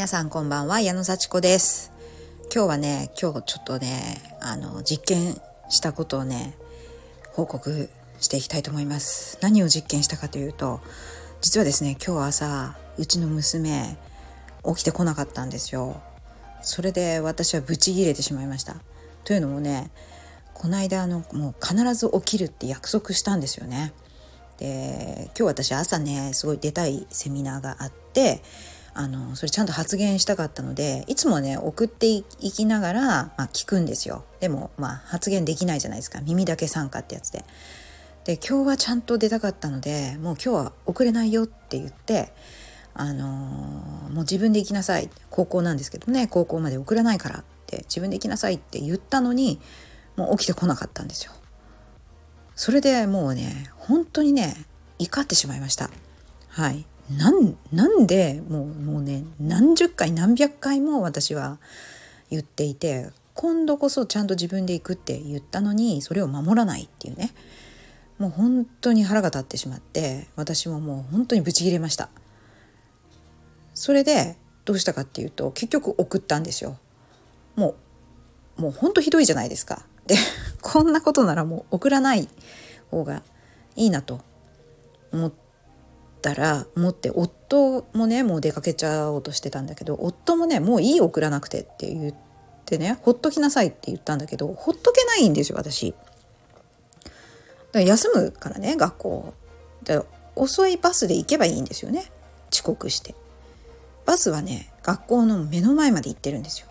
皆さんこんばんは矢野幸子です。今日はね今日ちょっとねあの実験したことをね報告していきたいと思います。何を実験したかというと実はですね今日朝うちの娘起きてこなかったんですよ。それで私はブチギレてしまいました。というのもねこの間あのもう必ず起きるって約束したんですよね。で今日私朝ねすごい出たいセミナーがあってあのそれちゃんと発言したかったのでいつもね送っていきながら、まあ、聞くんですよでも、まあ、発言できないじゃないですか耳だけ参加ってやつで。で今日はちゃんと出たかったのでもう今日は遅れないよって言ってあのー、もう自分で行きなさい高校なんですけどね高校まで送らないからって自分で行きなさいって言ったのにもう起きてこなかったんですよ。それでもうね本当にね怒ってしまいました。はいなんなんでもうもうね何十回何百回も私は言っていて今度こそちゃんと自分で行くって言ったのにそれを守らないっていうね。もう本当に腹が立ってしまって私ももう本当にブチギレました。それでどうしたかっていうと結局送ったんですよ。もうもう本当ひどいじゃないですか。でこんなことならもう送らない方がいいなと思ったら思って夫もねもう出かけちゃおうとしてたんだけど夫もねもういい送らなくてって言ってねほっときなさいって言ったんだけどほっとけないんですよ私。だから休むからね学校で遅いバスで行けばいいんですよね遅刻して。バスはね学校の目の前まで行ってるんですよ。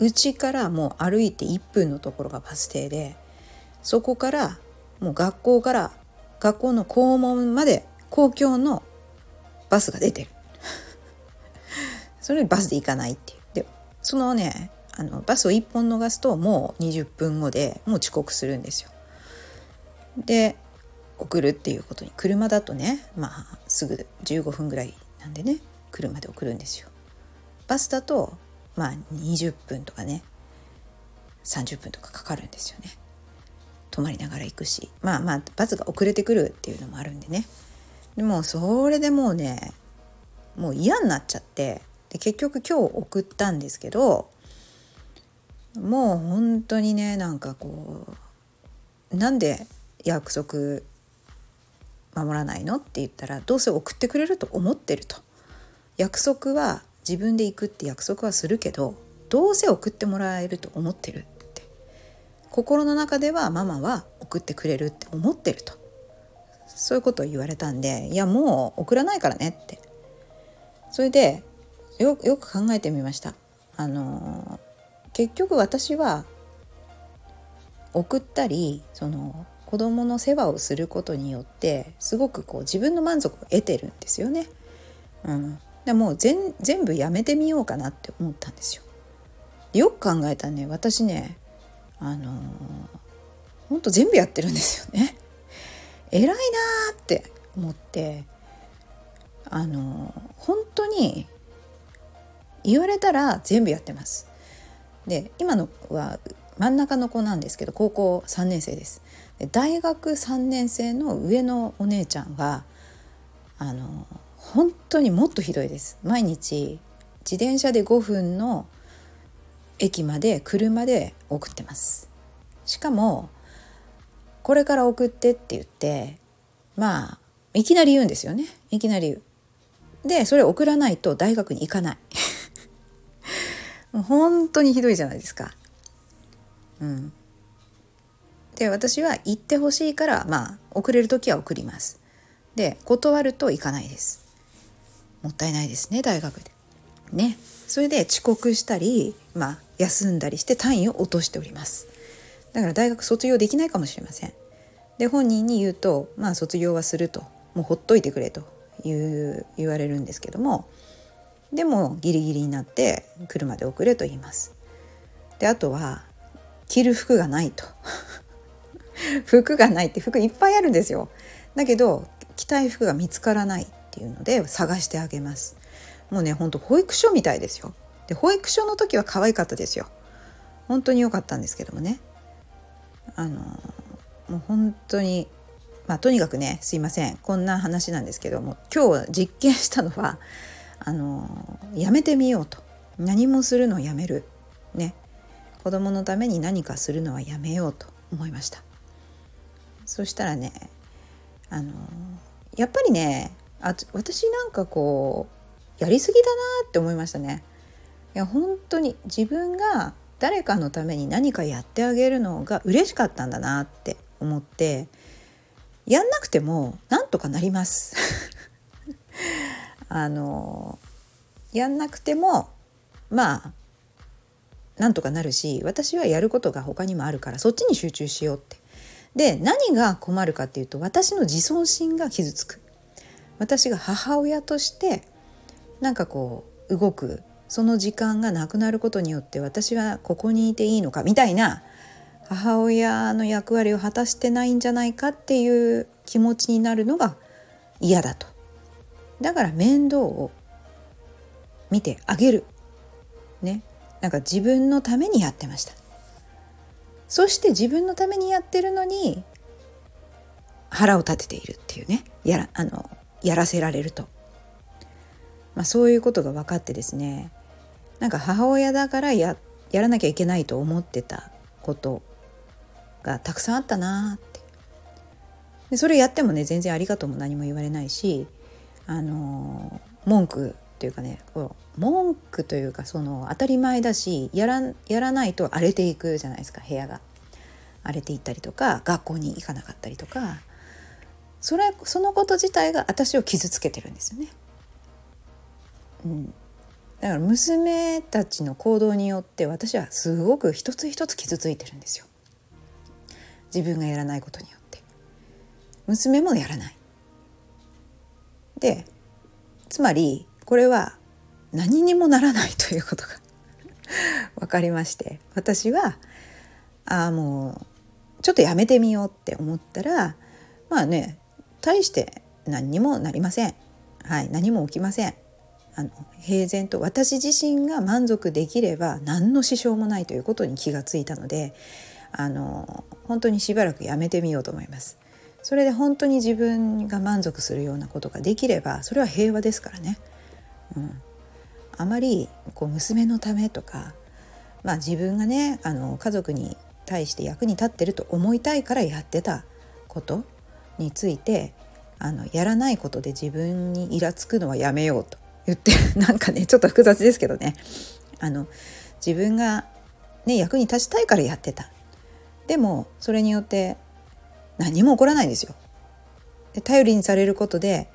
うちからもう歩いて1分のところがバス停でそこからもう学校から学校の校門まで公共のバスが出てる。それにバスで行かないっていう。でそのねあのバスを1本逃すともう20分後でもう遅刻するんですよ。で送るっていうことに。車だとねまあすぐ15分ぐらいなんでね車で送るんですよ。バスだとまあ20分とかね30分とかかかるんですよね。泊まりながら行くし。まあまあバスが遅れてくるっていうのもあるんでね。でもそれでもうねもう嫌になっちゃってで結局今日送ったんですけどもう本当にねなんかこうなんで約束守らないのって言ったらどうせ送ってくれると思ってると。約束は自分で行くって約束はするけどどうせ送ってもらえると思ってるって。心の中ではママは送ってくれるって思ってると。そういうことを言われたんでいやもう送らないからねってそれでよく考えてみましたあの結局私は送ったりその子供の世話をすることによってすごくこう自分の満足を得てるんですよね。うん、でも全全部やめてみようかなって思ったんですよ。よく考えたね私ねあのー、ほんと全部やってるんですよね。偉いなーって思ってあの、本当に言われたら全部やってます。で今のは真ん中の子なんですけど高校3年生です。で大学3年生の上のお姉ちゃんはあの本当にもっとひどいです毎日自転車で5分の駅まで車で送ってますしかもこれから送ってって言ってまあいきなり言うんですよね。いきなり。言うでそれ送らないと大学に行かない。もう本当にひどいじゃないですか。うん。で私は行ってほしいからまあ送れる時は送ります。で断ると行かないです。もったいないですね大学で。ね。それで遅刻したり、まあ、休んだりして単位を落としております。だから大学卒業できないかもしれません。で本人に言うとまあ卒業はすると。もうほっといてくれと。いう言われるんですけども。でもギリギリになって車で送れと言います。であとは着る服がないと。服がないって服いっぱいあるんですよ。だけど着たい服が見つからないっていうので探してあげます。もうねほんと保育所みたいですよ。で保育所の時は可愛かったですよ。本当に良かったんですけどもね。あのもう本当にまあとにかくねすいません。こんな話なんですけども今日実験したのはあのやめてみようと。何もするのをやめる。ね。子供のために何かするのはやめようと思いました。そしたらねあのやっぱりねあ私なんかこうやりすぎだなって思いましたね。いや本当に自分が誰かのために何かやってあげるのが嬉しかったんだなって思ってやんなくてもなんとかなります あのやんなくてもまあなんとかなるし私はやることが他にもあるからそっちに集中しようって。で何が困るかっていうと私の自尊心が傷つく。私が母親としてなんかこう動くその時間がなくなることによって私はここにいていいのかみたいな母親の役割を果たしてないんじゃないかっていう気持ちになるのが嫌だと。だから面倒を見てあげる。ね。なんか自分のためにやってました。そして自分のためにやってるのに腹を立てているっていうねやらあのやらせられると、まあ、そういうことが分かってですねなんか母親だからややらなきゃいけないと思ってたことがたくさんあったなって。でそれやってもね全然ありがとうも何も言われないしあの文句というかね文句というかその当たり前だしやらやらないと荒れていくじゃないですか部屋が。荒れていったりとか学校に行かなかったりとか。それそのこと自体が私を傷つけてるんですよね。うん、だから娘たちの行動によって私はすごく一つ一つ傷ついてるんですよ。自分がやらないことによって娘もやらない。でつまりこれは何にもならないということが 分かりまして私はああもうちょっとやめてみようって思ったらまあね大して何にもなりません。はい、何も起きません。あの平然と私自身が満足できれば何の支障もないということに気がついたのであの本当にしばらくやめてみようと思います。それで本当に自分が満足するようなことができればそれは平和ですからね。うん、あまりこう娘のためとか、まあ、自分がねあの家族に対して役に立ってると思いたいからやってたことについてあのやらないことで自分にイラつくのはやめようと言って なんかねちょっと複雑ですけどねあの自分が、ね、役に立ちたいからやってたでもそれによって何も起こらないんですよ。で頼りにされることで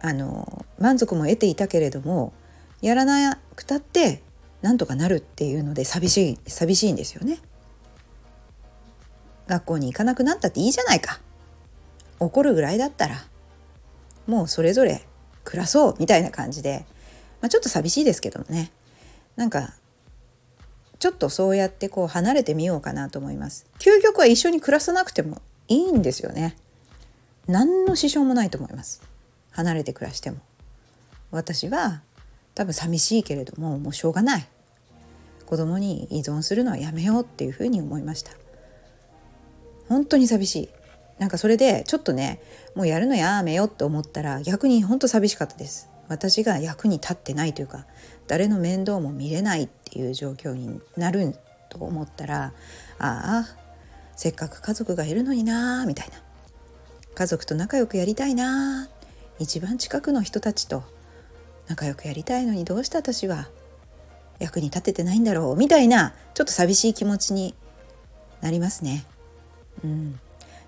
あの満足も得ていたけれどもやらなくたってなんとかなるっていうので寂しい寂しいんですよね。学校に行かなくなったっていいじゃないか怒るぐらいだったらもうそれぞれ暮らそうみたいな感じで、まあ、ちょっと寂しいですけどもね。なんかちょっとそうやってこう離れてみようかなと思います。究極は一緒に暮らさなくてもいいんですよね。何の支障もないと思います。離れて暮らしても。私は多分寂しいけれどももうしょうがない。子供に依存するのはやめようっていうふうに思いました。本当に寂しい。なんかそれでちょっとねもうやるのやめようって思ったら逆に本当寂しかったです。私が役に立ってないというか誰の面倒も見れないっていう状況になると思ったらああせっかく家族がいるのになみたいな。家族と仲良くやりたいな一番近くの人たちと仲良くやりたいのにどうして私は役に立ててないんだろうみたいなちょっと寂しい気持ちになりますね。うん、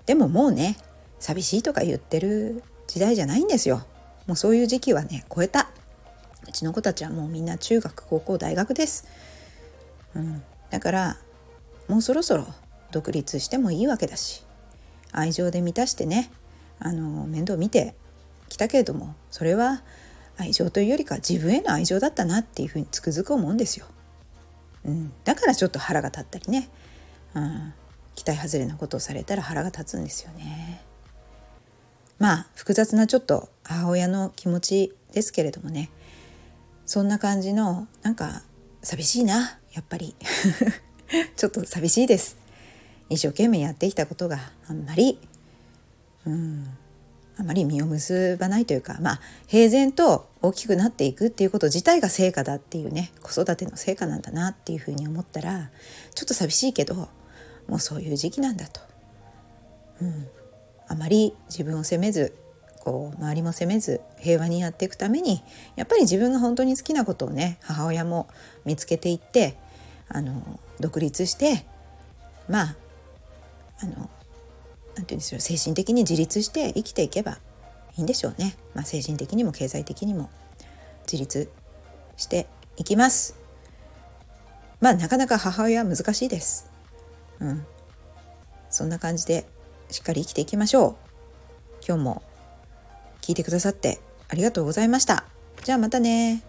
でももうね寂しいとか言ってる時代じゃないんですよ。もうそういう時期はね超えた。うちの子たちはもうみんな中学高校大学です。うん、だからもうそろそろ独立してもいいわけだし愛情で満たしてねあの面倒見てきたけれどもそれは愛情というよりか自分への愛情だったなっていうふうにつくづく思うんですよ。うん、だからちょっと腹が立ったりね、うん、期待外れなことをされたら腹が立つんですよね。まあ複雑なちょっと母親の気持ちですけれどもね。そんな感じのなんか寂しいなやっぱり。ちょっと寂しいです。一生懸命やってきたことがあんまりうんあまり実を結ばないというかまあ平然と大きくなっていくっていうこと自体が成果だっていうね子育ての成果なんだなっていうふうに思ったらちょっと寂しいけどもうそういう時期なんだと。うん、あまり自分を責めずこう周りも責めず平和にやっていくためにやっぱり自分が本当に好きなことをね母親も見つけていってあの独立してまああのなんて言うんですよ精神的に自立して生きていけばいいんでしょうね、まあ、精神的にも経済的にも自立していきます。まあなかなか母親は難しいです。うん。そんな感じでしっかり生きていきましょう。今日も聞いてくださってありがとうございました。じゃあまたね。